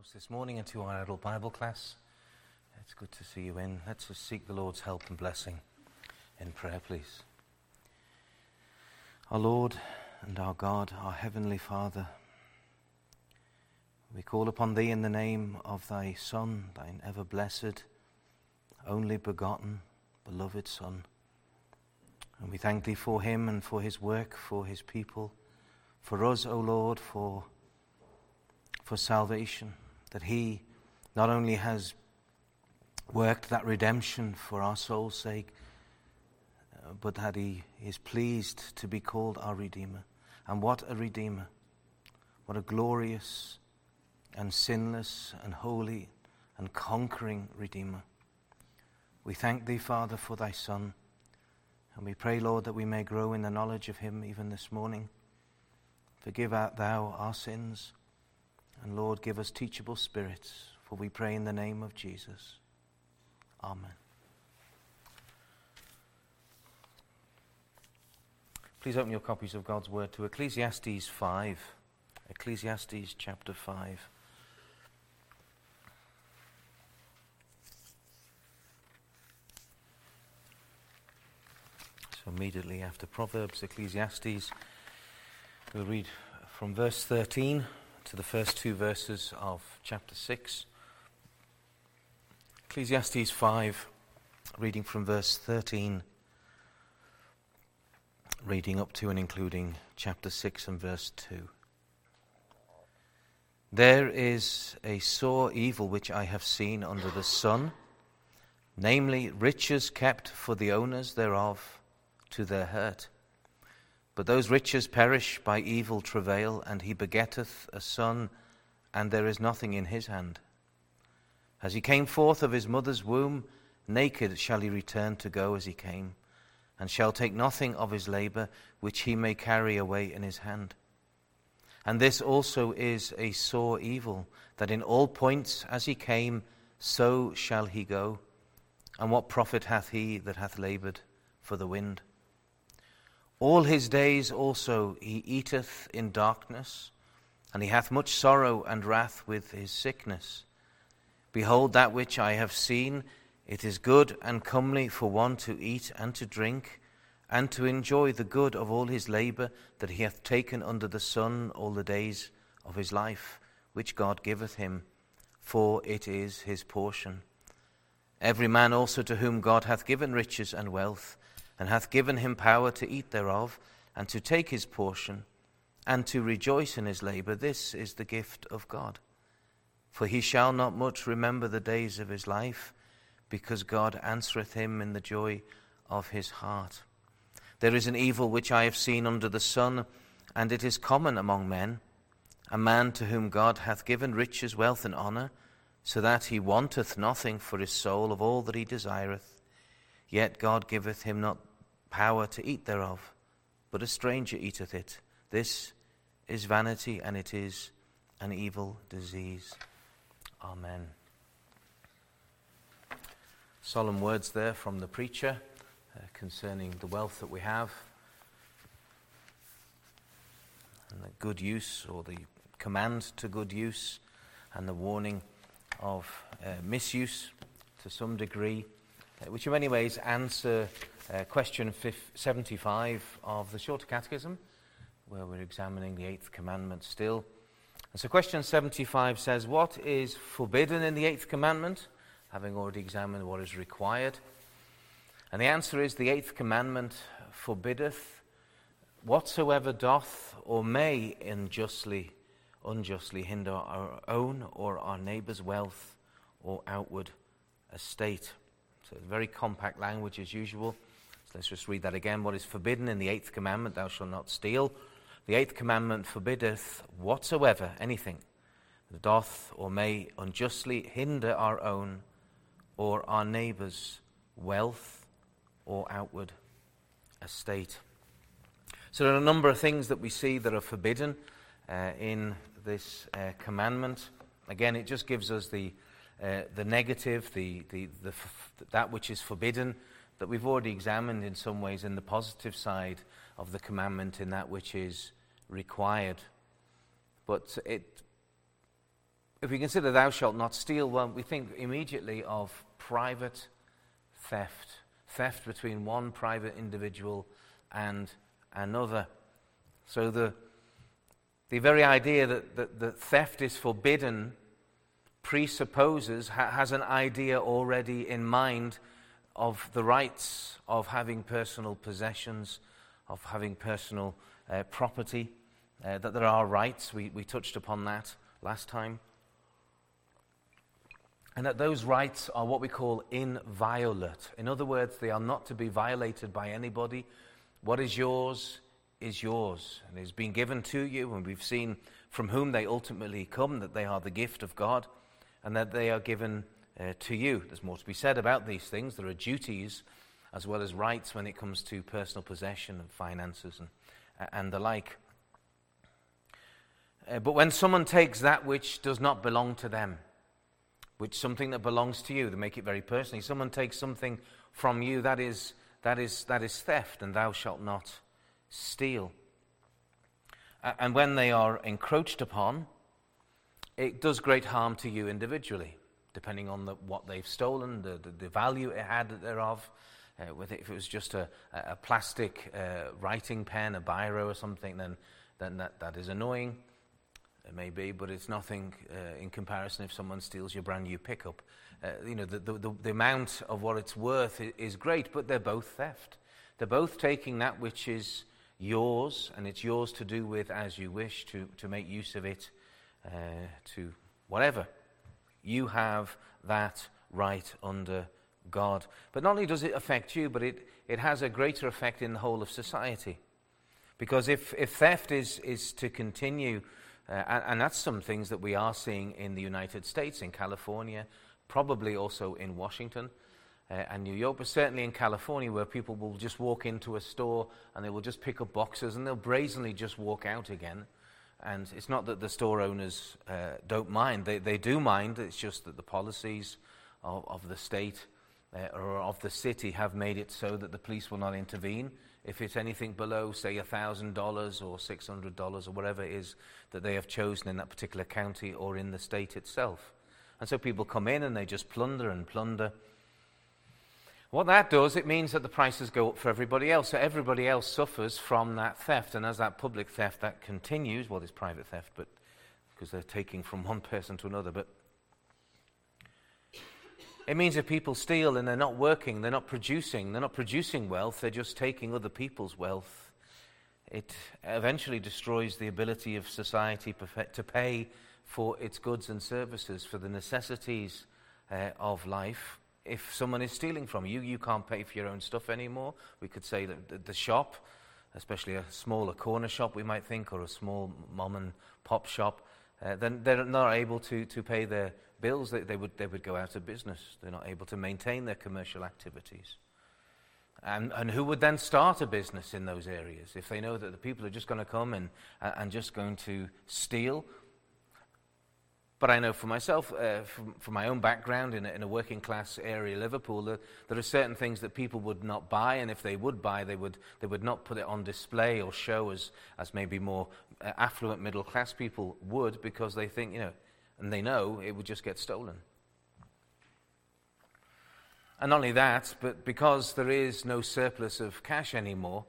house this morning and to our adult Bible class. It's good to see you in. Let's just seek the Lord's help and blessing in prayer, please. Our Lord and our God, our Heavenly Father, we call upon Thee in the name of Thy Son, Thine ever blessed, only begotten, beloved Son. And we thank Thee for Him and for His work, for His people, for us, O Lord, for for salvation, that He not only has worked that redemption for our soul's sake, uh, but that He is pleased to be called our Redeemer. And what a Redeemer! What a glorious and sinless and holy and conquering Redeemer. We thank Thee, Father, for Thy Son, and we pray, Lord, that we may grow in the knowledge of Him even this morning. Forgive Thou our sins and Lord, give us teachable spirits, for we pray in the name of Jesus. Amen. Please open your copies of God's Word to Ecclesiastes 5. Ecclesiastes chapter 5. So, immediately after Proverbs, Ecclesiastes, we'll read from verse 13 to the first two verses of chapter 6. Ecclesiastes 5, reading from verse 13, reading up to and including chapter 6 and verse 2. There is a sore evil which I have seen under the sun, namely riches kept for the owners thereof to their hurt but those riches perish by evil travail, and he begetteth a son, and there is nothing in his hand. As he came forth of his mother's womb, naked shall he return to go as he came, and shall take nothing of his labor which he may carry away in his hand. And this also is a sore evil, that in all points as he came, so shall he go. And what profit hath he that hath labored for the wind? All his days also he eateth in darkness, and he hath much sorrow and wrath with his sickness. Behold, that which I have seen, it is good and comely for one to eat and to drink, and to enjoy the good of all his labor that he hath taken under the sun all the days of his life, which God giveth him, for it is his portion. Every man also to whom God hath given riches and wealth, and hath given him power to eat thereof, and to take his portion, and to rejoice in his labor. This is the gift of God. For he shall not much remember the days of his life, because God answereth him in the joy of his heart. There is an evil which I have seen under the sun, and it is common among men, a man to whom God hath given riches, wealth, and honour, so that he wanteth nothing for his soul of all that he desireth. Yet God giveth him not power to eat thereof, but a stranger eateth it. This is vanity, and it is an evil disease. Amen. Solemn words there from the preacher uh, concerning the wealth that we have and the good use or the command to good use and the warning of uh, misuse to some degree, which in many ways answer uh, question 75 of the Shorter Catechism, where we're examining the Eighth Commandment still. And so, question 75 says, What is forbidden in the Eighth Commandment? Having already examined what is required. And the answer is, The Eighth Commandment forbiddeth whatsoever doth or may unjustly, unjustly hinder our own or our neighbour's wealth or outward estate. So, very compact language as usual. So let's just read that again. What is forbidden in the eighth commandment, thou shalt not steal. The eighth commandment forbiddeth whatsoever, anything, that doth or may unjustly hinder our own or our neighbour's wealth or outward estate. So there are a number of things that we see that are forbidden uh, in this uh, commandment. Again, it just gives us the, uh, the negative, the, the, the f- that which is forbidden that we've already examined in some ways in the positive side of the commandment in that which is required. But it if we consider thou shalt not steal, well, we think immediately of private theft, theft between one private individual and another. So the, the very idea that, that, that theft is forbidden presupposes, ha, has an idea already in mind of the rights of having personal possessions, of having personal uh, property, uh, that there are rights. We, we touched upon that last time and that those rights are what we call inviolate. In other words, they are not to be violated by anybody. What is yours is yours and is being given to you, and we've seen from whom they ultimately come that they are the gift of God and that they are given uh, to you. There's more to be said about these things. There are duties as well as rights when it comes to personal possession and finances and, and the like. Uh, but when someone takes that which does not belong to them, which something that belongs to you, they make it very personally. Someone takes something from you, that is, that is, that is theft, and thou shalt not steal. And when they are encroached upon, it does great harm to you individually, depending on the, what they've stolen, the, the, the, value it had thereof. Uh, if it was just a, a plastic uh, writing pen, a biro or something, then, then that, that is annoying. It may be, but it's nothing uh, in comparison if someone steals your brand new pickup. Uh, you know, the, the, the, amount of what it's worth is, is great, but they're both theft. They're both taking that which is yours, and it's yours to do with as you wish, to, to make use of it, uh, to whatever. You have that right under God. But not only does it affect you, but it, it has a greater effect in the whole of society. Because if, if theft is, is to continue uh, and, and, that's some things that we are seeing in the United States, in California, probably also in Washington uh, and New York, but certainly in California, where people will just walk into a store and they will just pick up boxes and they'll brazenly just walk out again. And it's not that the store owners uh, don't mind, they, they do mind, it's just that the policies of, of the state uh, or of the city have made it so that the police will not intervene if it's anything below, say, $1,000 or $600 or whatever it is that they have chosen in that particular county or in the state itself. And so people come in and they just plunder and plunder. What that does, it means that the prices go up for everybody else. So everybody else suffers from that theft. And as that public theft that continues, well, it's private theft, but because they're taking from one person to another, but it means if people steal and they're not working, they're not producing, they're not producing wealth, they're just taking other people's wealth. It eventually destroys the ability of society to pay for its goods and services, for the necessities uh, of life. If someone is stealing from you, you can't pay for your own stuff anymore. We could say that the shop, especially a smaller corner shop, we might think, or a small mom and pop shop, uh, then they're not able to, to pay their bills, they, they, would, they would go out of business. They're not able to maintain their commercial activities. And, and who would then start a business in those areas if they know that the people are just going to come and, and just going to steal? But I know for myself, uh, from, from, my own background in a, in a working class area, Liverpool, that there are certain things that people would not buy, and if they would buy, they would, they would not put it on display or show as, as maybe more uh, affluent middle class people would because they think, you know, and they know it would just get stolen. And not only that, but because there is no surplus of cash anymore,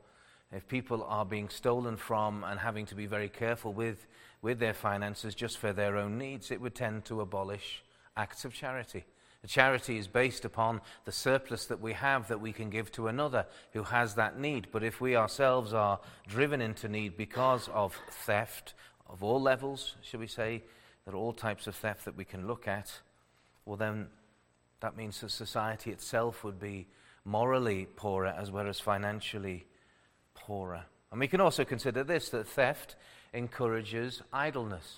if people are being stolen from and having to be very careful with, with their finances just for their own needs, it would tend to abolish acts of charity. A charity is based upon the surplus that we have that we can give to another who has that need. But if we ourselves are driven into need because of theft of all levels, shall we say, there are all types of theft that we can look at, well, then that means that society itself would be morally poorer as well as financially poorer. And we can also consider this that theft encourages idleness.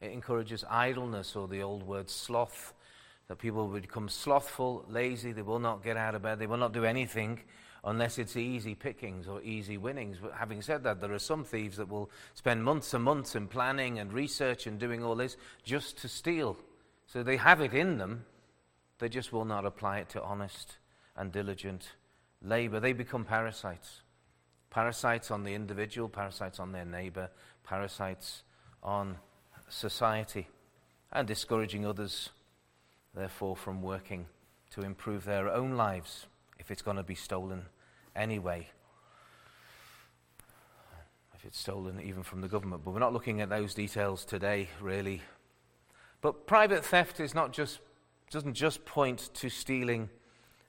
It encourages idleness, or the old word sloth, that people would become slothful, lazy, they will not get out of bed, they will not do anything unless it's easy pickings or easy winnings. But having said that, there are some thieves that will spend months and months in planning and research and doing all this just to steal. So they have it in them, they just will not apply it to honest and diligent labor. They become parasites. Parasites on the individual, parasites on their neighbor, parasites on society. and discouraging others, therefore, from working to improve their own lives if it's going to be stolen anyway. If it's stolen even from the government. But we're not looking at those details today, really. But private theft is not just, doesn't just point to stealing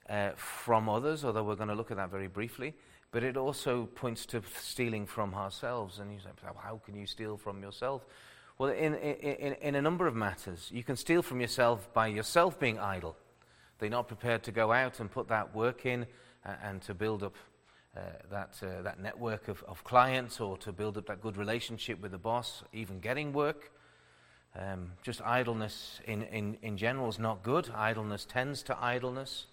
uh, from others, although we're going to look at that very briefly, but it also points to stealing from ourselves. And you say, how can you steal from yourself? Well, in, in, in a number of matters, you can steal from yourself by yourself being idle. They're not prepared to go out and put that work in uh, and to build up uh, that, uh, that network of, of clients or to build up that good relationship with the boss, even getting work. Um, just idleness in, in, in general is not good. Idleness tends to idleness.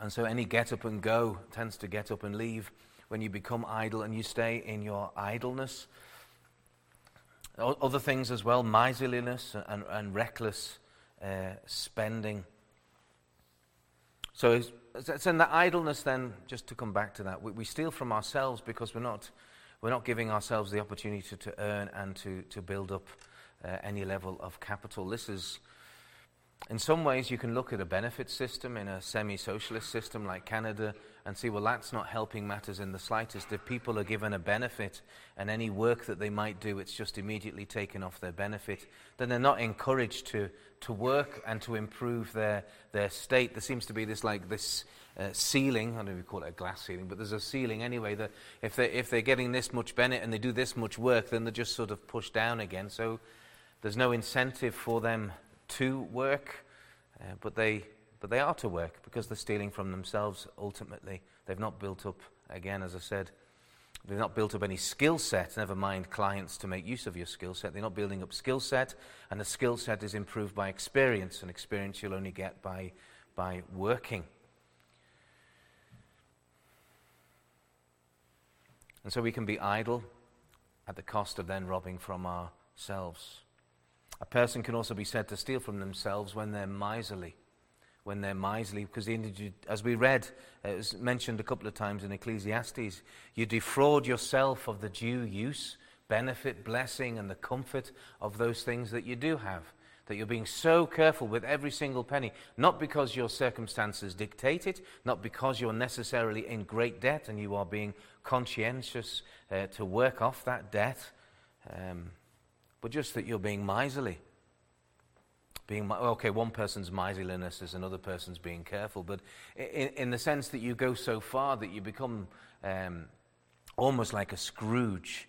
And so any get up and go tends to get up and leave when you become idle and you stay in your idleness. Other things as well, miserliness and, and reckless uh, spending. So it's, it's, in the idleness then, just to come back to that, we, we steal from ourselves because we're not, we're not giving ourselves the opportunity to, to earn and to, to build up uh, any level of capital. This is in some ways, you can look at a benefit system in a semi socialist system like Canada and see, well, that's not helping matters in the slightest. If people are given a benefit and any work that they might do, it's just immediately taken off their benefit, then they're not encouraged to, to work and to improve their, their state. There seems to be this, like, this uh, ceiling. I don't know if you call it a glass ceiling, but there's a ceiling anyway. That if, they, if they're getting this much benefit and they do this much work, then they're just sort of pushed down again. So there's no incentive for them to work, uh, but, they, but they are to work because they're stealing from themselves ultimately. They've not built up, again, as I said, they've not built up any skill set, never mind clients to make use of your skill set. They're not building up skill set, and the skill set is improved by experience, and experience you'll only get by, by working. And so we can be idle at the cost of then robbing from ourselves. A person can also be said to steal from themselves when they're miserly. When they're miserly, because the, as we read, it was mentioned a couple of times in Ecclesiastes, you defraud yourself of the due use, benefit, blessing, and the comfort of those things that you do have. That you're being so careful with every single penny, not because your circumstances dictate it, not because you're necessarily in great debt and you are being conscientious uh, to work off that debt. Um, but just that you're being miserly. Being, okay, one person's miserliness is another person's being careful, but in, in the sense that you go so far that you become um, almost like a Scrooge,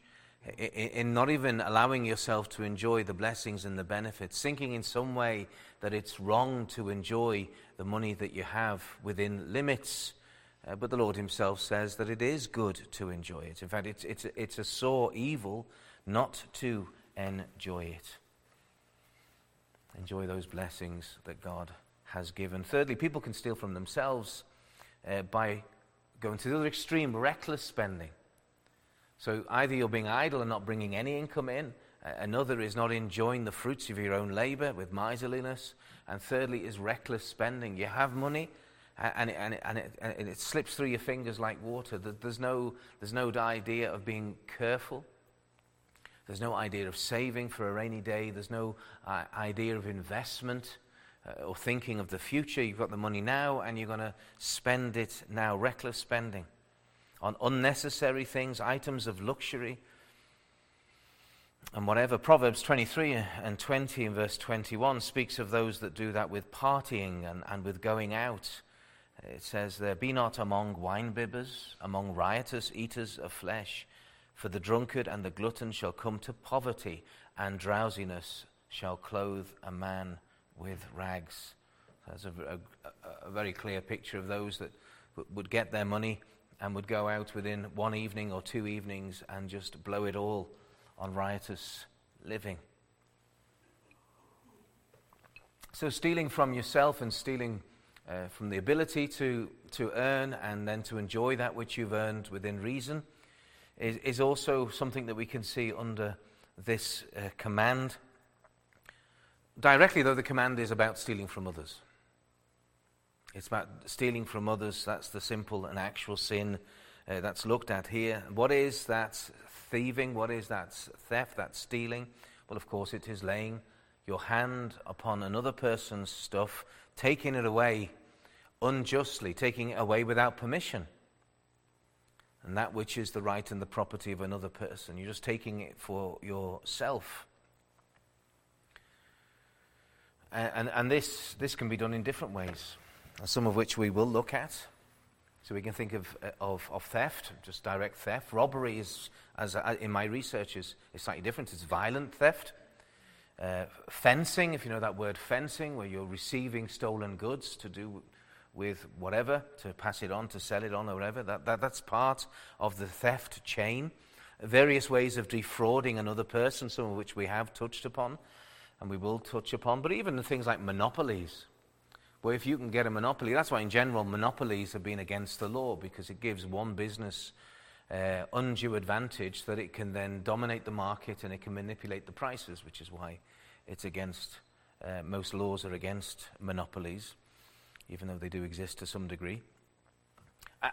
in, not even allowing yourself to enjoy the blessings and the benefits, thinking in some way that it's wrong to enjoy the money that you have within limits. Uh, but the Lord Himself says that it is good to enjoy it. In fact, it's, it's, it's a sore evil not to enjoy it. Enjoy those blessings that God has given. Thirdly, people can steal from themselves uh, by going to the other extreme, reckless spending. So either you're being idle and not bringing any income in, uh, another is not enjoying the fruits of your own labor with miserliness, and thirdly is reckless spending. You have money, and it, and, it, and, it, and it, slips through your fingers like water. There's no, there's no idea of being careful. There's no idea of saving for a rainy day. There's no uh, idea of investment uh, or thinking of the future. You've got the money now and you're going to spend it now. Reckless spending on unnecessary things, items of luxury, and whatever. Proverbs 23 and 20 in verse 21 speaks of those that do that with partying and, and with going out. It says there, Be not among winebibbers, among riotous eaters of flesh for the drunkard and the glutton shall come to poverty, and drowsiness shall clothe a man with rags. That's a, a, a very clear picture of those that w- would get their money and would go out within one evening or two evenings and just blow it all on riotous living. So, stealing from yourself and stealing uh, from the ability to, to earn and then to enjoy that which you've earned within reason is, is also something that we can see under this uh, command. Directly, though, the command is about stealing from others. It's about stealing from others. That's the simple and actual sin. uh, that's looked at here. What is that thieving? What is that theft, that stealing? Well, of course, it is laying your hand upon another person's stuff, taking it away unjustly, taking it away without permission. And that which is the right and the property of another person. You're just taking it for yourself. And, and, and this, this can be done in different ways, some of which we will look at. So we can think of, uh, of, of theft, just direct theft. Robbery is, as I, in my research, is, is slightly different. It's violent theft. Uh, fencing, if you know that word fencing, where you're receiving stolen goods to do with whatever, to pass it on, to sell it on, or whatever, that, that, that's part of the theft chain. Various ways of defrauding another person, some of which we have touched upon and we will touch upon, but even things like monopolies. Where if you can get a monopoly, that's why in general monopolies have been against the law because it gives one business uh, undue advantage that it can then dominate the market and it can manipulate the prices, which is why it's against, uh, most laws are against monopolies, even though they do exist to some degree.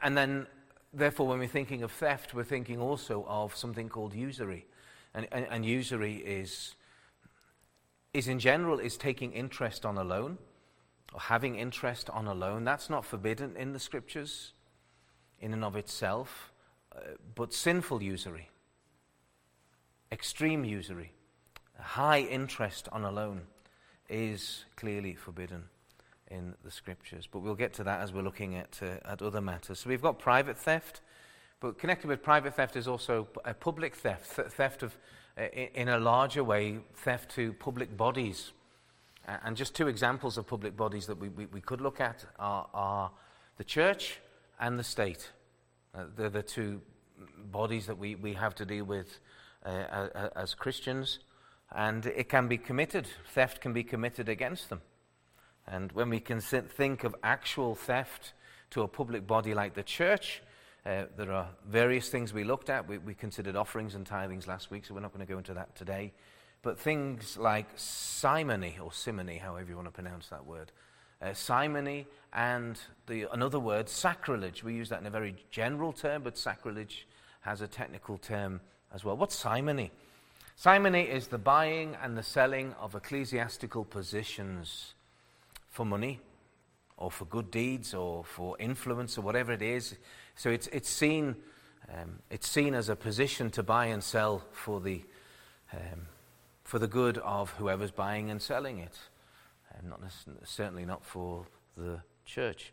And then, therefore, when we're thinking of theft, we're thinking also of something called usury. And, and, and usury is is in general is taking interest on a loan or having interest on a loan. That's not forbidden in the scriptures in and of itself, uh, but sinful usury, extreme usury, high interest on a loan is clearly forbidden in the scriptures. But we'll get to that as we're looking at, uh, at other matters. So we've got private theft, but connected with private theft is also a public theft, th- theft of uh, in a larger way, theft to public bodies. And just two examples of public bodies that we, we, we could look at are, are, the church and the state. Uh, they're the two bodies that we, we have to deal with uh, as Christians. And it can be committed, theft can be committed against them. And when we can think of actual theft to a public body like the church, uh, there are various things we looked at. We, we, considered offerings and tithings last week, so we're not going to go into that today. But things like simony, or simony, however you want to pronounce that word, uh, simony and the, another word, sacrilege. We use that in a very general term, but sacrilege has a technical term as well. What's simony? Simony is the buying and the selling of ecclesiastical positions for money or for good deeds or for influence or whatever it is. So it's, it's, seen, um, it's seen as a position to buy and sell for the, um, for the good of whoever's buying and selling it, and not certainly not for the church.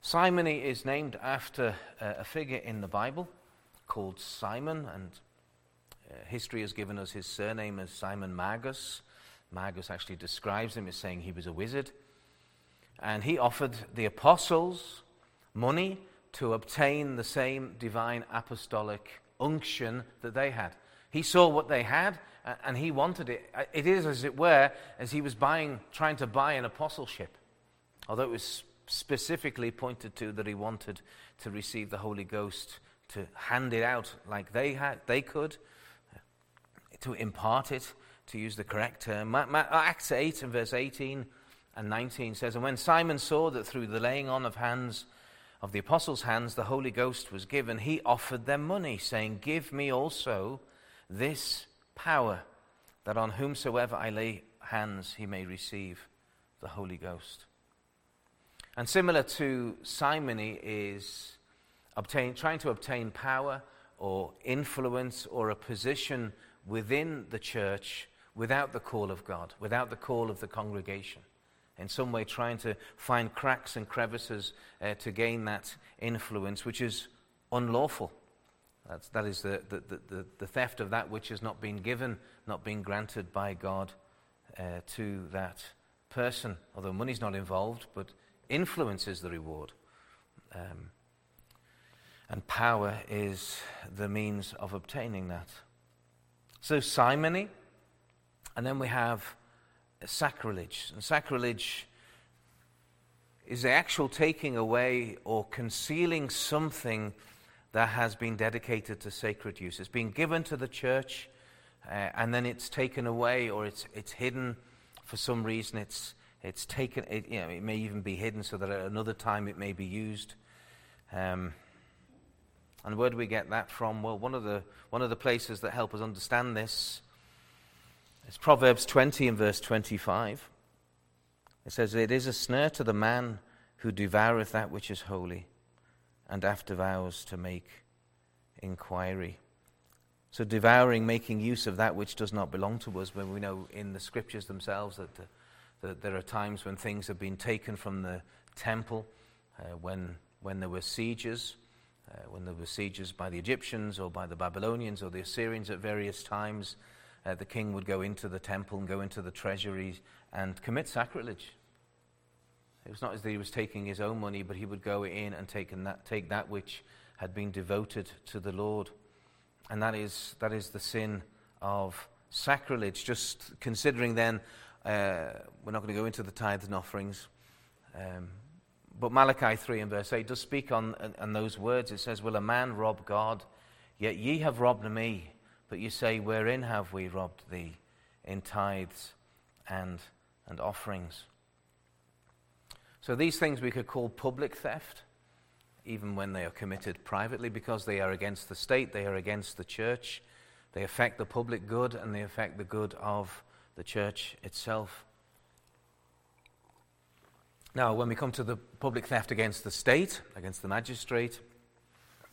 Simony is named after uh, a figure in the Bible called Simon, and uh, history has given us his surname as Simon Magus. Magus actually describes him as saying he was a wizard. And he offered the apostles money to obtain the same divine apostolic unction that they had. He saw what they had and he wanted it. Uh, it is, as it were, as he was buying, trying to buy an apostleship. Although it was specifically pointed to that he wanted to receive the Holy Ghost to hand it out like they had, they could, to impart it, to use the correct term. Uh, Acts 8 and verse 18 and 19 says, And when Simon saw that through the laying on of hands of the apostles' hands the Holy Ghost was given, he offered them money, saying, Give me also this power, that on whomsoever I lay hands he may receive the Holy Ghost. And similar to simony is obtain, trying to obtain power or influence or a position within the church without the call of God, without the call of the congregation in some way trying to find cracks and crevices uh, to gain that influence, which is unlawful. That's, that is the, the, the, the, theft of that which has not been given, not been granted by God uh, to that person. Although money's not involved, but influence is the reward. Um, and power is the means of obtaining that. So, simony, and then we have sacrilege. And sacrilege is the actual taking away or concealing something that has been dedicated to sacred use. It's been given to the church, uh, and then it's taken away or it's, it's hidden for some reason. It's, it's taken, it, you know, it may even be hidden so that at another time it may be used. Um, And where do we get that from? Well, one of the, one of the places that help us understand this is Proverbs 20 and verse 25. It says, It is a snare to the man who devoureth that which is holy, and after vows to make inquiry. So, devouring, making use of that which does not belong to us, when we know in the scriptures themselves that, the, that there are times when things have been taken from the temple, uh, when, when there were sieges, uh, when there were sieges by the Egyptians or by the Babylonians or the Assyrians at various times, uh, the king would go into the temple and go into the treasury and commit sacrilege. It was not as though he was taking his own money, but he would go in and take that, take that which had been devoted to the Lord. And that is, that is the sin of sacrilege. Just considering then, uh, we're not going to go into the tithes and offerings, um, but Malachi 3 and verse 8 does speak on, on those words. It says, Will a man rob God? Yet ye have robbed me. But you say, Wherein have we robbed thee? In tithes and, and offerings. So these things we could call public theft, even when they are committed privately, because they are against the state, they are against the church, they affect the public good, and they affect the good of the church itself. Now, when we come to the public theft against the state, against the magistrate,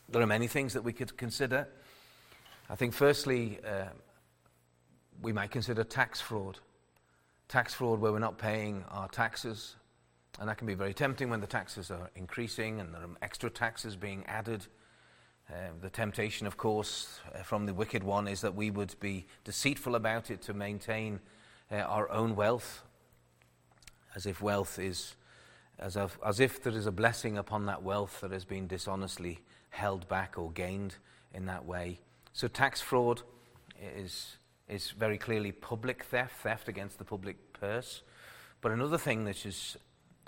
there are many things that we could consider. I think, firstly, uh, we might consider tax fraud. Tax fraud where we're not paying our taxes, and that can be very tempting when the taxes are increasing and there are extra taxes being added. Uh, the temptation, of course, uh, from the wicked one is that we would be deceitful about it to maintain uh, our own wealth, as if wealth is as if, as if there is a blessing upon that wealth that has been dishonestly held back or gained in that way. So, tax fraud is, is very clearly public theft, theft against the public purse. But another thing that is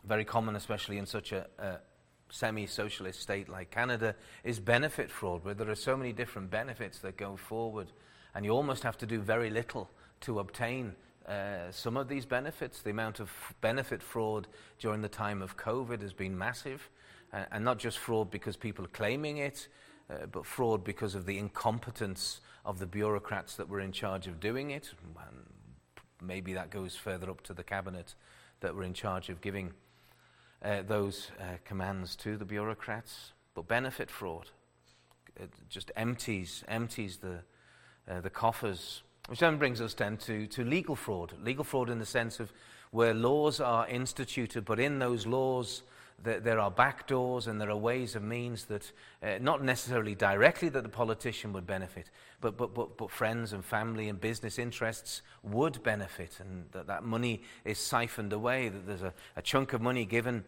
very common, especially in such a, a semi socialist state like Canada, is benefit fraud, where there are so many different benefits that go forward, and you almost have to do very little to obtain uh, some of these benefits. The amount of benefit fraud during the time of COVID has been massive, uh, and not just fraud because people are claiming it, uh, but fraud because of the incompetence of the bureaucrats that were in charge of doing it. And maybe that goes further up to the cabinet that were in charge of giving uh, those uh, commands to the bureaucrats. But benefit fraud it just empties empties the the coffers which then brings us then to, to legal fraud. Legal fraud in the sense of where laws are instituted, but in those laws there, there are back doors and there are ways and means that, uh, not necessarily directly that the politician would benefit, but, but, but, but friends and family and business interests would benefit, and that that money is siphoned away, that there's a, a chunk of money given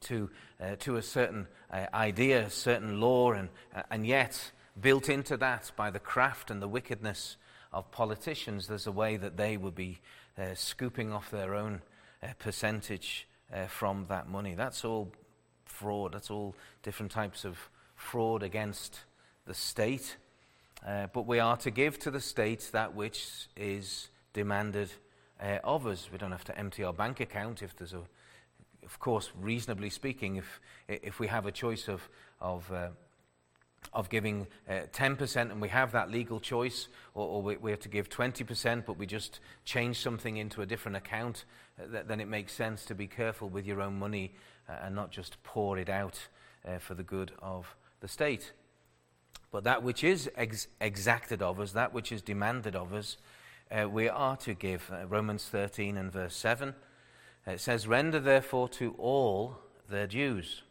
to, uh, to a certain uh, idea, a certain law, and, uh, and yet built into that by the craft and the wickedness of politicians, there's a way that they would be uh, scooping off their own uh, percentage uh, from that money. That's all fraud. That's all different types of fraud against the state. Uh, but we are to give to the state that which is demanded uh, of us. We don't have to empty our bank account if there's a, of course, reasonably speaking, if, if we have a choice of, of uh, of giving uh, 10% and we have that legal choice, or, or we, we, have to give 20%, but we just change something into a different account, uh, th- then it makes sense to be careful with your own money uh, and not just pour it out uh, for the good of the state. But that which is ex- exacted of us, that which is demanded of us, uh, we are to give. Uh, Romans 13 and verse 7. It says, Render therefore to all their dues.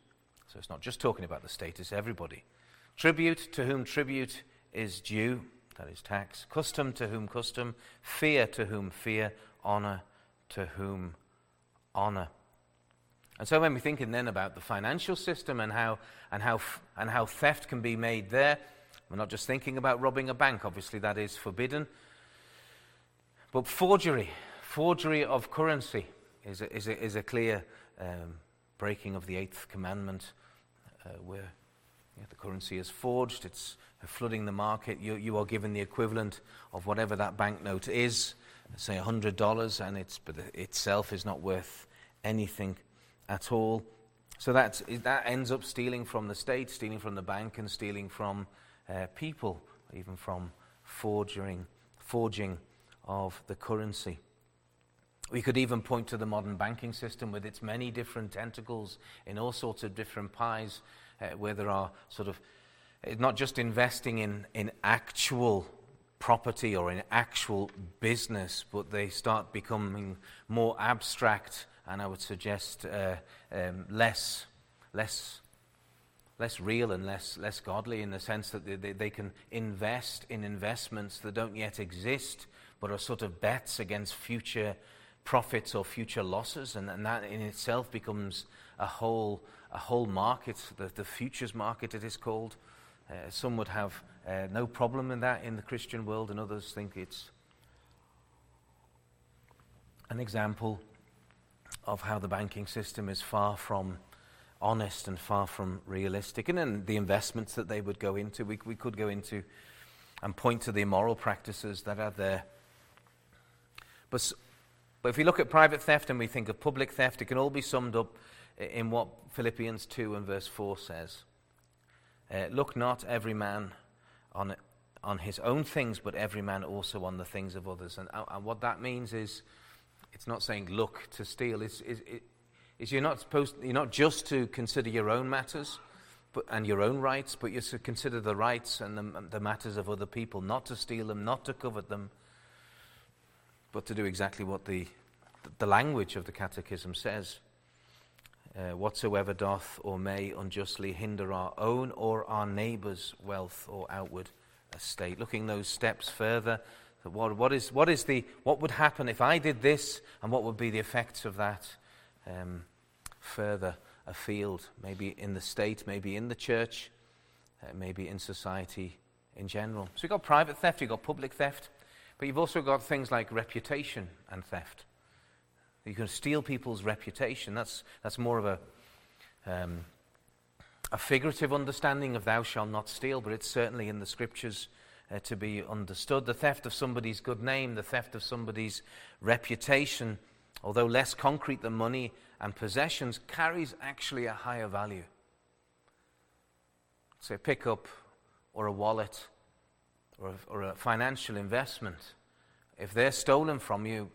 So it's not just talking about the state, it's everybody. Tribute to whom tribute is due, that is tax. Custom to whom custom. Fear to whom fear. Honor to whom honor. And so when we're thinking then about the financial system and how, and how, and how theft can be made there, we're not just thinking about robbing a bank, obviously, that is forbidden. But forgery, forgery of currency, is a, is a, is a clear um, breaking of the eighth commandment uh, the currency is forged, it's flooding the market. You, you are given the equivalent of whatever that banknote is, say $100, and it's, but itself is not worth anything at all. So that, that ends up stealing from the state, stealing from the bank, and stealing from uh, people, even from forging, forging of the currency. We could even point to the modern banking system with its many different tentacles in all sorts of different pies, uh, where there are sort of not just investing in, in actual property or in actual business, but they start becoming more abstract and I would suggest uh, um, less, less, less real and less, less godly in the sense that they, they, they can invest in investments that don't yet exist, but are sort of bets against future profits or future losses, and, and that in itself becomes a whole, a whole market, the, the futures market it is called. Uh, some would have uh, no problem in that in the Christian world, and others think it's an example of how the banking system is far from honest and far from realistic. And then the investments that they would go into, we, we could go into and point to the immoral practices that are there. But, but if we look at private theft and we think of public theft, it can all be summed up in what Philippians 2 and verse 4 says. Uh, look not every man on, on his own things, but every man also on the things of others. And, uh, and what that means is it's not saying look to steal. It's, it's, you're, not supposed, you're not just to consider your own matters but, and your own rights, but you're to consider the rights and the, the matters of other people, not to steal them, not to covet them, but to do exactly what the, the language of the Catechism says. Uh, whatsoever doth or may unjustly hinder our own or our neighbour's wealth or outward estate. Looking those steps further, what, what, is, what, is the, what would happen if I did this, and what would be the effects of that um, further afield? Maybe in the state, maybe in the church, uh, maybe in society in general. So you've got private theft, you've got public theft, but you've also got things like reputation and theft. You can steal people's reputation. That's, that's more of a, um, a figurative understanding of thou shalt not steal, but it's certainly in the scriptures uh, to be understood. The theft of somebody's good name, the theft of somebody's reputation, although less concrete than money and possessions, carries actually a higher value. Say, a pickup or a wallet or a, or a financial investment. If they're stolen from you,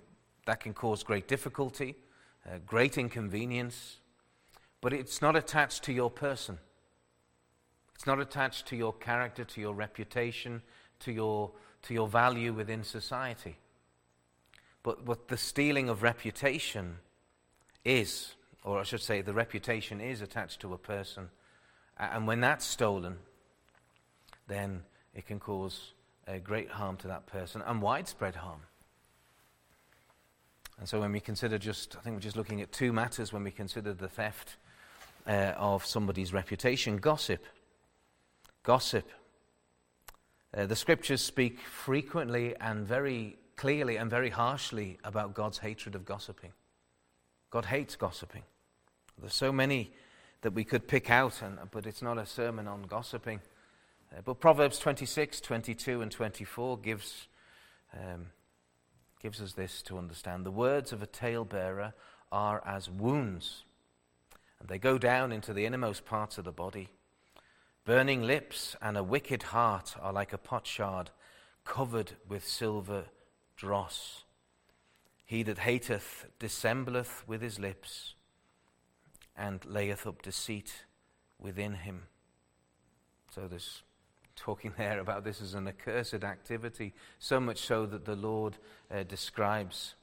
that can cause great difficulty, uh, great inconvenience, but it's not attached to your person. It's not attached to your character, to your reputation, to your, to your value within society. But what the stealing of reputation is, or I should say, the reputation is attached to a person. And when that's stolen, then it can cause a great harm to that person and widespread harm. And so when we consider just, I think we're just looking at two matters when we consider the theft uh, of somebody's reputation gossip. Gossip uh, the scriptures speak frequently and very clearly and very harshly about God's hatred of gossiping. God hates gossiping. There's so many that we could pick out, and, but it's not a sermon on gossiping. Uh, but Proverbs 26, 22, and 24 gives, um, gives us this to understand. The words of a talebearer are as wounds, and they go down into the innermost parts of the body. Burning lips and a wicked heart are like a potsherd covered with silver dross. He that hateth dissembleth with his lips, and layeth up deceit within him. So there's talking there about this as an accursed activity, so much so that the Lord uh, describes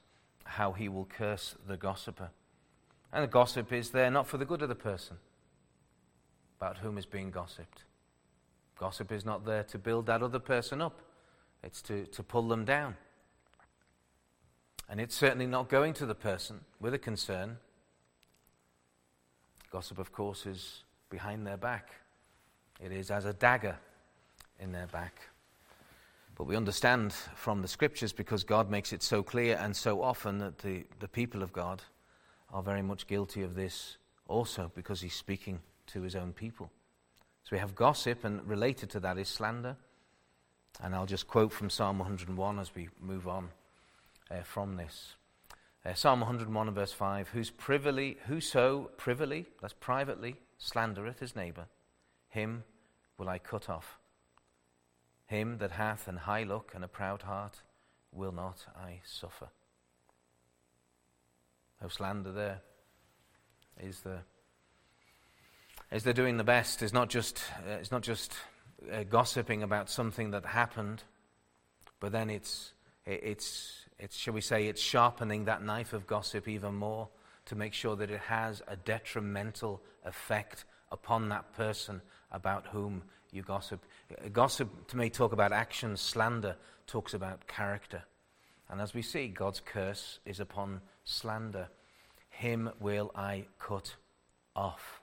how he will curse the gossiper. And the gossip is there not for the good of the person about whom is being gossiped. Gossip is not there to build that other person up, it's to, to pull them down. And it's certainly not going to the person with a concern. Gossip, of course, is behind their back, it is as a dagger in their back. But we understand from the scriptures, because God makes it so clear and so often, that the, the people of God are very much guilty of this also, because He's speaking to his own people. So we have gossip, and related to that is slander. And I'll just quote from Psalm 101 as we move on uh, from this. Uh, Psalm 101 and verse 5 Who's privily, Whoso privily, that's privately, slandereth his neighbour, him will I cut off. Him that hath an high look and a proud heart will not I suffer. No slander there is the is they're doing the best is not just uh, it's not just uh, gossiping about something that happened, but then it's it, it's it's shall we say it's sharpening that knife of gossip even more to make sure that it has a detrimental effect upon that person about whom you gossip. Gossip to me, talk about actions, slander talks about character. And as we see, God's curse is upon slander. Him will I cut off.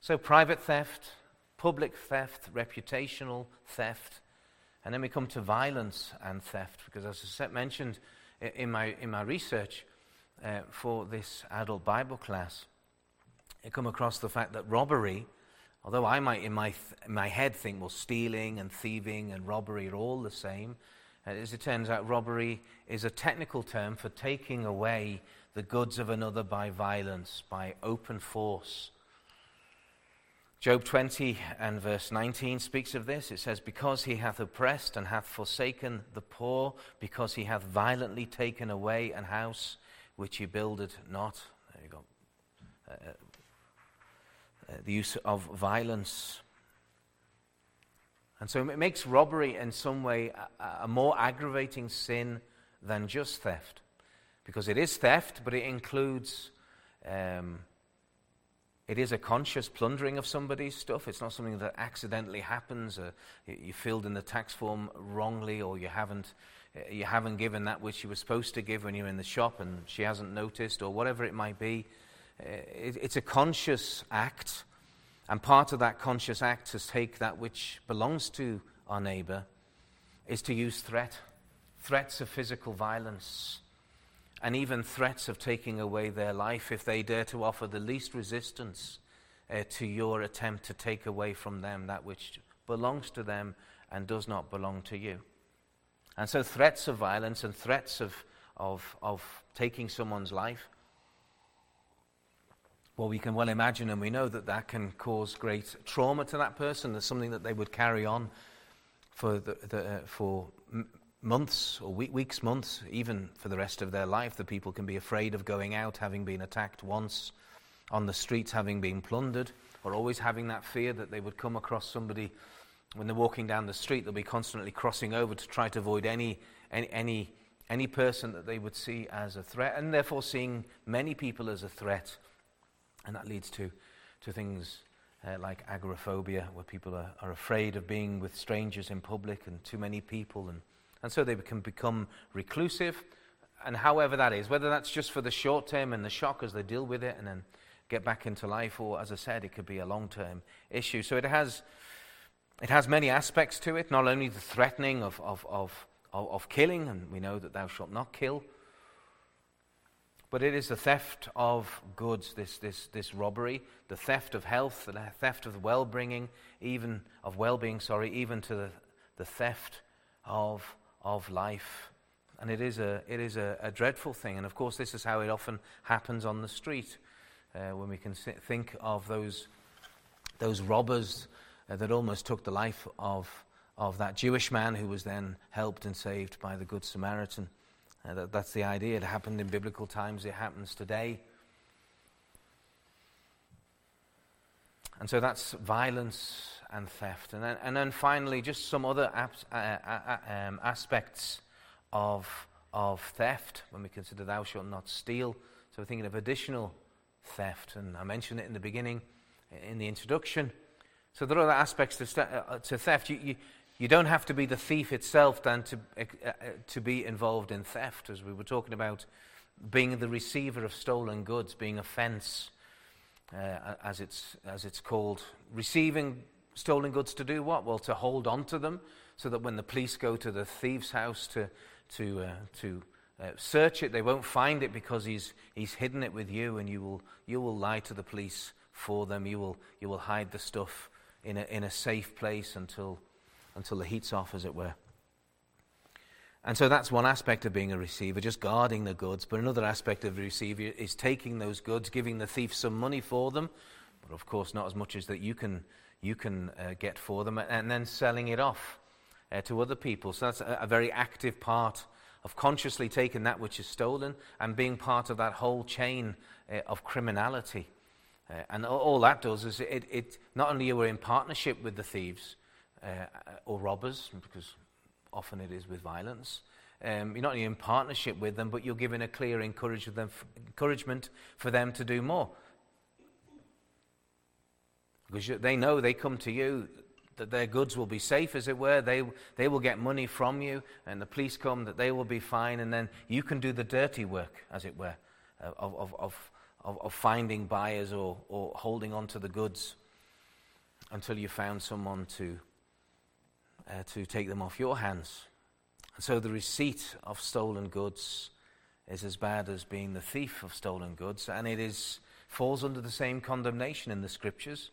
So, private theft, public theft, reputational theft, and then we come to violence and theft, because as I mentioned in my, in my research uh, for this adult Bible class, I come across the fact that robbery, although I might in my, th- my head think, well, stealing and thieving and robbery are all the same, uh, as it turns out, robbery is a technical term for taking away the goods of another by violence, by open force. Job 20 and verse 19 speaks of this. It says, Because he hath oppressed and hath forsaken the poor, because he hath violently taken away an house which he builded not. There you go. Uh, uh, the use of violence. And so it makes robbery in some way a, a more aggravating sin than just theft. Because it is theft, but it includes. Um, it is a conscious plundering of somebody's stuff. It's not something that accidentally happens. Uh, you filled in the tax form wrongly, or you haven't, uh, you haven't given that which you were supposed to give when you're in the shop and she hasn't noticed, or whatever it might be. Uh, it, it's a conscious act. And part of that conscious act to take that which belongs to our neighbor is to use threat, threats of physical violence and even threats of taking away their life if they dare to offer the least resistance uh, to your attempt to take away from them that which belongs to them and does not belong to you. And so, threats of violence and threats of, of, of taking someone's life, well, we can well imagine and we know that that can cause great trauma to that person. There's something that they would carry on for, the, the, uh, for months or weeks, months, even for the rest of their life. The people can be afraid of going out, having been attacked once, on the streets, having been plundered, or always having that fear that they would come across somebody when they're walking down the street. They'll be constantly crossing over to try to avoid any, any, any, any person that they would see as a threat, and therefore seeing many people as a threat. And that leads to, to things uh, like agoraphobia, where people are, are afraid of being with strangers in public and too many people and and so they can become reclusive. And however that is, whether that's just for the short term and the shock as they deal with it and then get back into life, or as I said, it could be a long term issue. So it has, it has many aspects to it, not only the threatening of, of, of, of, of killing, and we know that thou shalt not kill, but it is the theft of goods, this, this, this robbery, the theft of health, the theft of well bringing, even of well being, sorry, even to the, the theft of of life. And it is, a, it is a, a dreadful thing. And of course, this is how it often happens on the street uh, when we can think of those, those robbers uh, that almost took the life of, of that Jewish man who was then helped and saved by the Good Samaritan. Uh, that, that's the idea. It happened in biblical times, it happens today. And so that's violence and theft. And then, and then finally, just some other uh, uh, uh, um, aspects of, of theft when we consider thou shalt not steal. So we're thinking of additional theft. And I mentioned it in the beginning, in the introduction. So there are other aspects to, st- uh, to theft. You, you, you, don't have to be the thief itself then to, uh, uh, to be involved in theft, as we were talking about being the receiver of stolen goods, being a fence. Uh, as, it's, as it's called, receiving stolen goods to do what? Well, to hold on to them so that when the police go to the thief's house to, to, uh, to uh, search it, they won't find it because he's, he's hidden it with you and you will, you will lie to the police for them. You will, you will hide the stuff in a, in a safe place until, until the heat's off, as it were. And so that's one aspect of being a receiver, just guarding the goods. But another aspect of a receiver is taking those goods, giving the thief some money for them, but of course not as much as that you can, you can uh, get for them, and then selling it off uh, to other people. So that's a, a, very active part of consciously taking that which is stolen and being part of that whole chain uh, of criminality. Uh, and all, that does is it, it not only are we in partnership with the thieves uh, or robbers, because often it is with violence. Um, you're not only in partnership with them, but you're giving a clear encouragement for them to do more. Because they know they come to you, that their goods will be safe, as it were. They, they will get money from you, and the police come, that they will be fine, and then you can do the dirty work, as it were, of, of, of, of, finding buyers or, or holding on to the goods until you found someone to uh, to take them off your hands. And so the receipt of stolen goods is as bad as being the thief of stolen goods, and it is, falls under the same condemnation in the scriptures.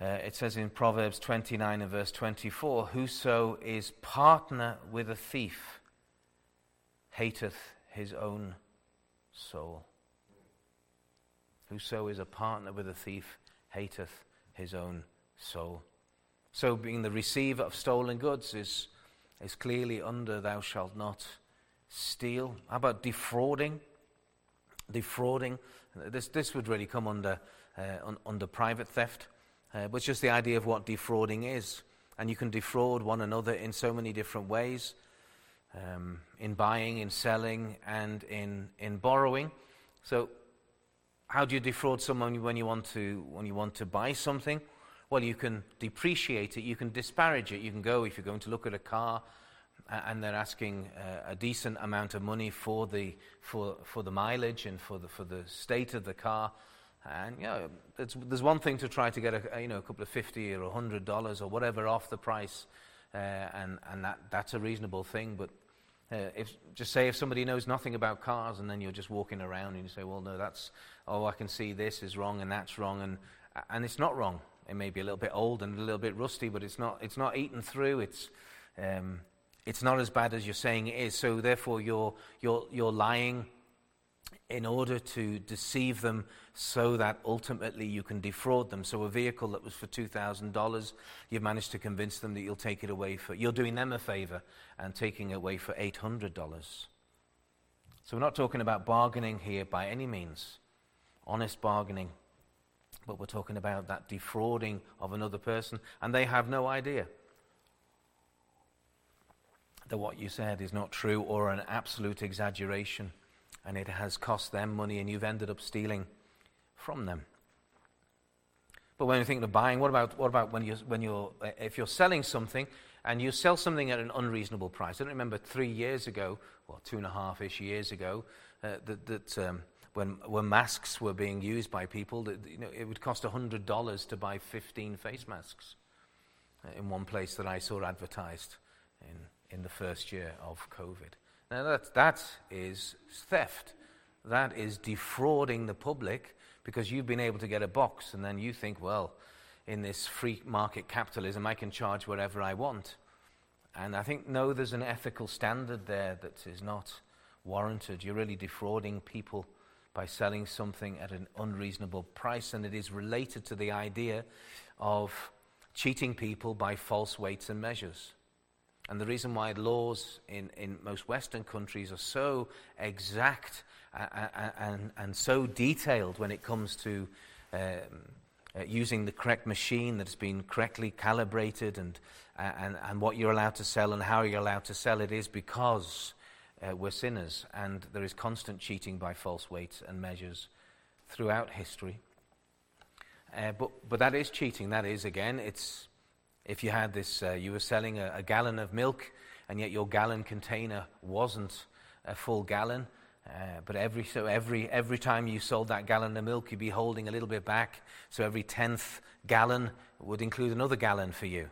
Uh, it says in Proverbs 29 and verse 24 Whoso is partner with a thief hateth his own soul. Whoso is a partner with a thief hateth his own soul. So, being the receiver of stolen goods is, is clearly under thou shalt not steal. How about defrauding? Defrauding. This, this would really come under, uh, un, under private theft, uh, but just the idea of what defrauding is. And you can defraud one another in so many different ways um, in buying, in selling, and in, in borrowing. So, how do you defraud someone when you want to, when you want to buy something? Well, you can depreciate it, you can disparage it. You can go, if you're going to look at a car and they're asking uh, a decent amount of money for the, for, for the mileage and for the, for the state of the car. And you know, there's one thing to try to get a, you know, a couple of 50 or 100 dollars or whatever off the price, uh, and, and that, that's a reasonable thing. But uh, if, just say if somebody knows nothing about cars and then you're just walking around and you say, well, no, that's, oh, I can see this is wrong and that's wrong, and, and it's not wrong. It may be a little bit old and a little bit rusty, but it's not, it's not eaten through. It's, um, it's not as bad as you're saying it is. So therefore, you're, you're, you're lying in order to deceive them so that ultimately you can defraud them. So a vehicle that was for $2,000, you've managed to convince them that you'll take it away for, you're doing them a favor and taking it away for $800. So we're not talking about bargaining here by any means, honest bargaining. But we're talking about that defrauding of another person, and they have no idea that what you said is not true or an absolute exaggeration, and it has cost them money, and you've ended up stealing from them. But when you think of buying, what about, what about when, you're, when you're, if you're selling something and you sell something at an unreasonable price? I don't remember three years ago, well, two and a half ish years ago, uh, that, that um, when, when masks were being used by people, that, you know, it would cost $100 to buy 15 face masks uh, in one place that I saw advertised in, in the first year of COVID. Now, that, that is theft. That is defrauding the public because you've been able to get a box and then you think, well, in this free market capitalism, I can charge whatever I want. And I think, no, there's an ethical standard there that is not warranted. You're really defrauding people by selling something at an unreasonable price, and it is related to the idea of cheating people by false weights and measures. And the reason why laws in, in most Western countries are so exact and, and, and so detailed when it comes to um, uh, using the correct machine that has been correctly calibrated and, and, and what you're allowed to sell and how you're allowed to sell it is because uh, we're sinners, and there is constant cheating by false weights and measures throughout history. Uh, but, but that is cheating. That is, again, it's if you had this, uh, you were selling a, a, gallon of milk, and yet your gallon container wasn't a full gallon. Uh, but every, so every, every time you sold that gallon of milk, you'd be holding a little bit back. So every tenth gallon would include another gallon for you.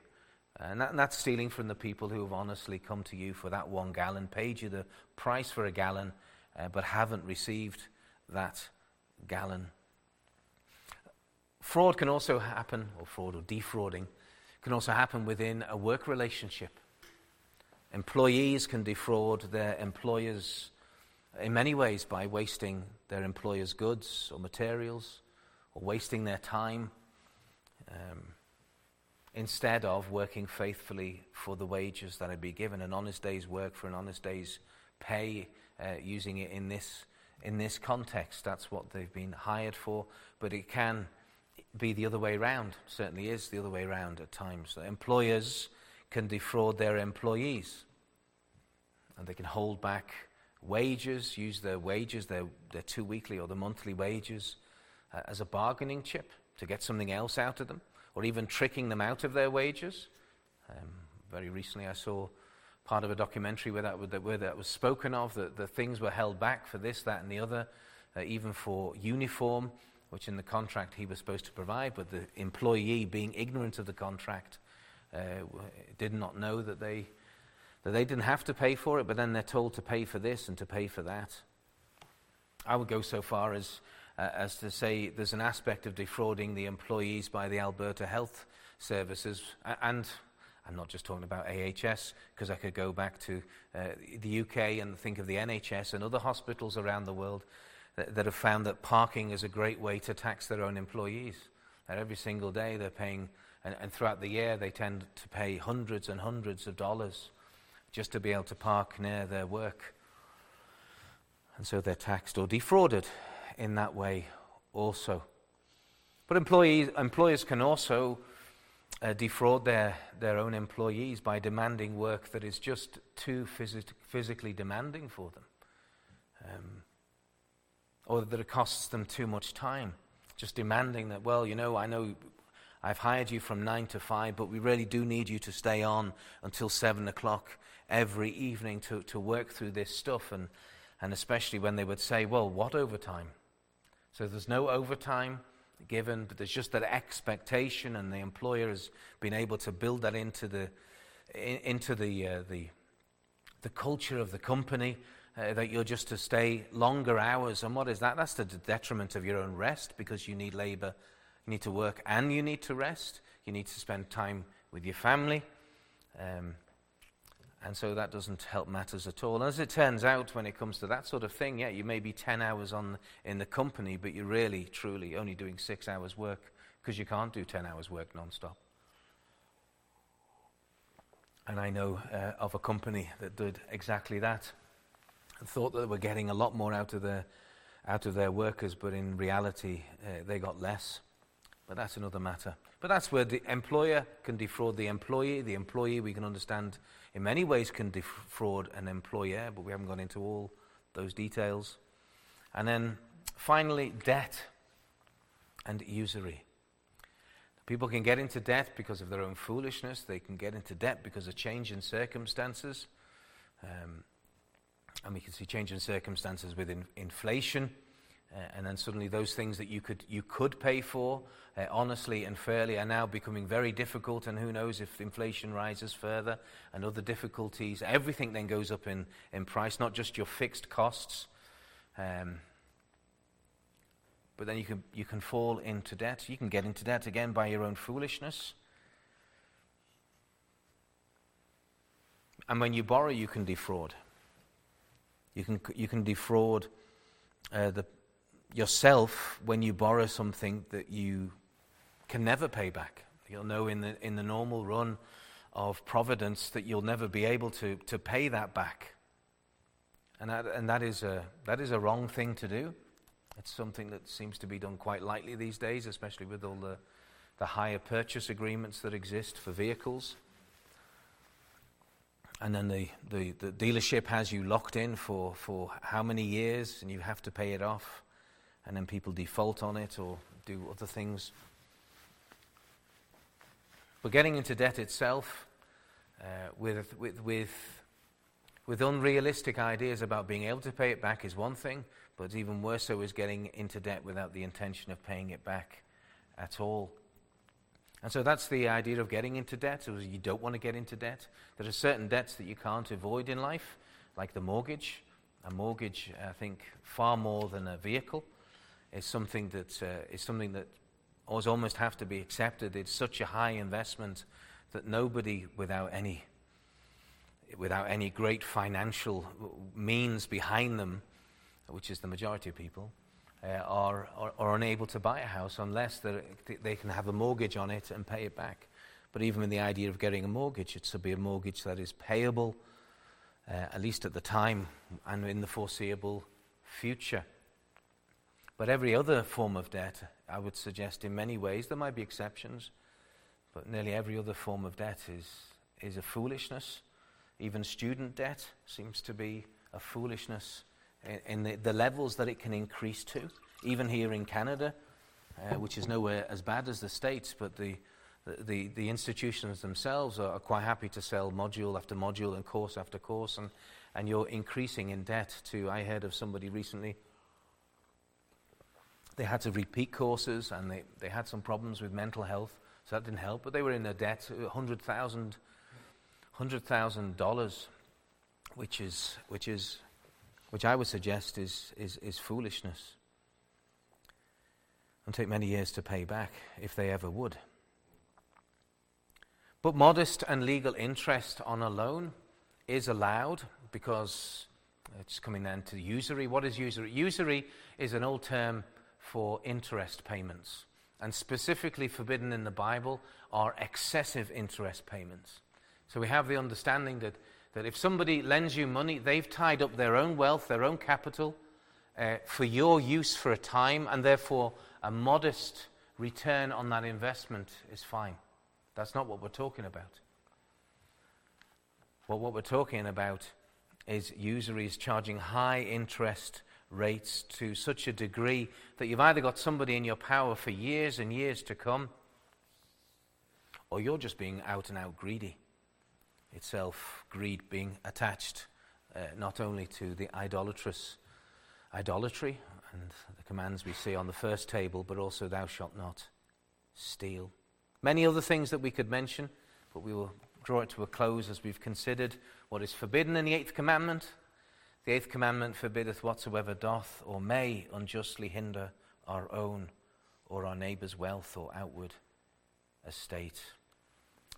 And, that, and, that's stealing from the people who have honestly come to you for that one gallon, paid you the price for a gallon, uh, but haven't received that gallon. Fraud can also happen, or fraud or defrauding, can also happen within a work relationship. Employees can defraud their employers in many ways by wasting their employer's goods or materials or wasting their time um, instead of working faithfully for the wages that would be given, an honest day's work for an honest day's pay, uh, using it in this, in this context. That's what they've been hired for, but it can be the other way around, certainly is the other way around at times. Employers can defraud their employees, and they can hold back wages, use their wages, their, their two weekly or the monthly wages, uh, as a bargaining chip to get something else out of them, or even tricking them out of their wages. Um, very recently, I saw part of a documentary where that, where that was spoken of, that the things were held back for this, that, and the other, uh, even for uniform, which in the contract he was supposed to provide, but the employee, being ignorant of the contract, uh, did not know that they, that they didn't have to pay for it, but then they're told to pay for this and to pay for that. I would go so far as uh, as to say there's an aspect of defrauding the employees by the Alberta Health Services, and I'm not just talking about AHS, because I could go back to uh, the UK and think of the NHS and other hospitals around the world that, that, have found that parking is a great way to tax their own employees. That every single day they're paying, and, and throughout the year they tend to pay hundreds and hundreds of dollars just to be able to park near their work. And so they're taxed or defrauded in that way also. But employees, employers can also uh, defraud their, their own employees by demanding work that is just too phys- physically demanding for them, um, or that it costs them too much time. Just demanding that, well, you know, I know I've hired you from nine to five, but we really do need you to stay on until seven o'clock every evening to, to work through this stuff. And, and especially when they would say, well, what overtime? So there's no overtime given, but there's just that expectation, and the employer has been able to build that into the, into the, uh, the, the culture of the company. Uh, that you're just to stay longer hours. And what is that? That's the detriment of your own rest because you need labor, you need to work, and you need to rest. You need to spend time with your family. Um, and so that doesn't help matters at all. As it turns out, when it comes to that sort of thing, yeah, you may be 10 hours on in the company, but you're really, truly only doing six hours work because you can't do 10 hours work non-stop. And I know uh, of a company that did exactly that and thought that they were getting a lot more out of their, out of their workers, but in reality, uh, they got less. But that's another matter. But that's where the employer can defraud the employee. The employee, we can understand in many ways can defraud an employer, but we haven't gone into all those details. And then finally, debt and usury. People can get into debt because of their own foolishness. They can get into debt because of change in circumstances. Um, and we can see change in circumstances with in inflation. Uh, and then suddenly those things that you could, you could pay for uh, honestly and fairly are now becoming very difficult. And who knows if inflation rises further and other difficulties. Everything then goes up in, in price, not just your fixed costs. Um, but then you can, you can fall into debt. You can get into debt again by your own foolishness. And when you borrow, you can defraud. You can, you can defraud uh, the, yourself when you borrow something that you can never pay back. You'll know in the, in the normal run of providence that you'll never be able to, to pay that back. And, that, and that, is a, that is a wrong thing to do. It's something that seems to be done quite lightly these days, especially with all the, the hire purchase agreements that exist for vehicles. And then the, the, the dealership has you locked in for, for how many years, and you have to pay it off and then people default on it or do other things. But getting into debt itself uh, with, with, with, with unrealistic ideas about being able to pay it back is one thing, but even worse so is getting into debt without the intention of paying it back at all. And so that's the idea of getting into debt. So you don't want to get into debt. There are certain debts that you can't avoid in life, like the mortgage. A mortgage, I think, far more than a vehicle is something that uh, is something that almost have to be accepted. It's such a high investment that nobody without any without any great financial means behind them, which is the majority of people, uh, are, are, are, unable to buy a house unless they can have a mortgage on it and pay it back. But even with the idea of getting a mortgage, it should be a mortgage that is payable, uh, at least at the time and in the foreseeable future. But every other form of debt, I would suggest in many ways, there might be exceptions, but nearly every other form of debt is, is a foolishness. Even student debt seems to be a foolishness in, in the, the, levels that it can increase to. Even here in Canada, uh, which is nowhere as bad as the States, but the, the, the institutions themselves are, are, quite happy to sell module after module and course after course, and, and you're increasing in debt to. I heard of somebody recently. They had to repeat courses and they, they had some problems with mental health, so that didn't help, but they were in a debt, uh, $100,000, $100,000, which is, which is, which I would suggest is, is, is foolishness. And take many years to pay back, if they ever would. But modest and legal interest on a loan is allowed because it's coming then to usury. What is usury? Usury is an old term for interest payments. And specifically forbidden in the Bible are excessive interest payments. So we have the understanding that, that if somebody lends you money, they've tied up their own wealth, their own capital, uh, for your use for a time, and therefore a modest return on that investment is fine. That's not what we're talking about. Well, what we're talking about is usury is charging high interest rates to such a degree that you've either got somebody in your power for years and years to come, or you're just being out and out greedy. Itself, greed being attached uh, not only to the idolatrous idolatry and the commands we see on the first table, but also thou shalt not steal. Many other things that we could mention, but we will draw it to a close as we've considered what is forbidden in the eighth commandment. The eighth commandment forbiddeth whatsoever doth or may unjustly hinder our own or our neighbour's wealth or outward estate,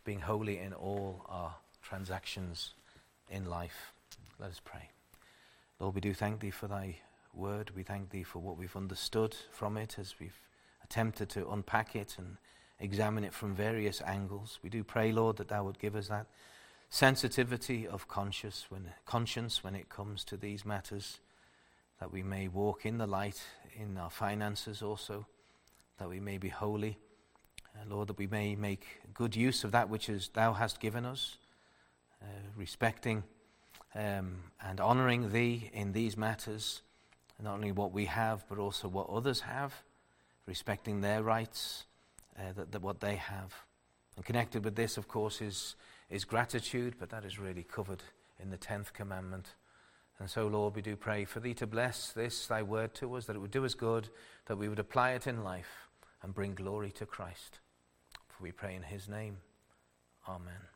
being holy in all our transactions in life. Let us pray. Lord, we do thank thee for thy word. We thank thee for what we've understood from it as we've attempted to unpack it and examine it from various angles. We do pray, Lord, that thou would give us that sensitivity of conscience when, conscience when it comes to these matters, that we may walk in the light in our finances also, that we may be holy. Uh, Lord, that we may make good use of that which is, thou hast given us, uh, respecting um, and honoring thee in these matters, not only what we have, but also what others have, respecting their rights uh, that, that what they have. And connected with this, of course, is, is gratitude, but that is really covered in the tenth commandment. And so, Lord, we do pray for Thee to bless this, Thy word to us, that it would do us good, that we would apply it in life and bring glory to Christ. For we pray in His name. Amen.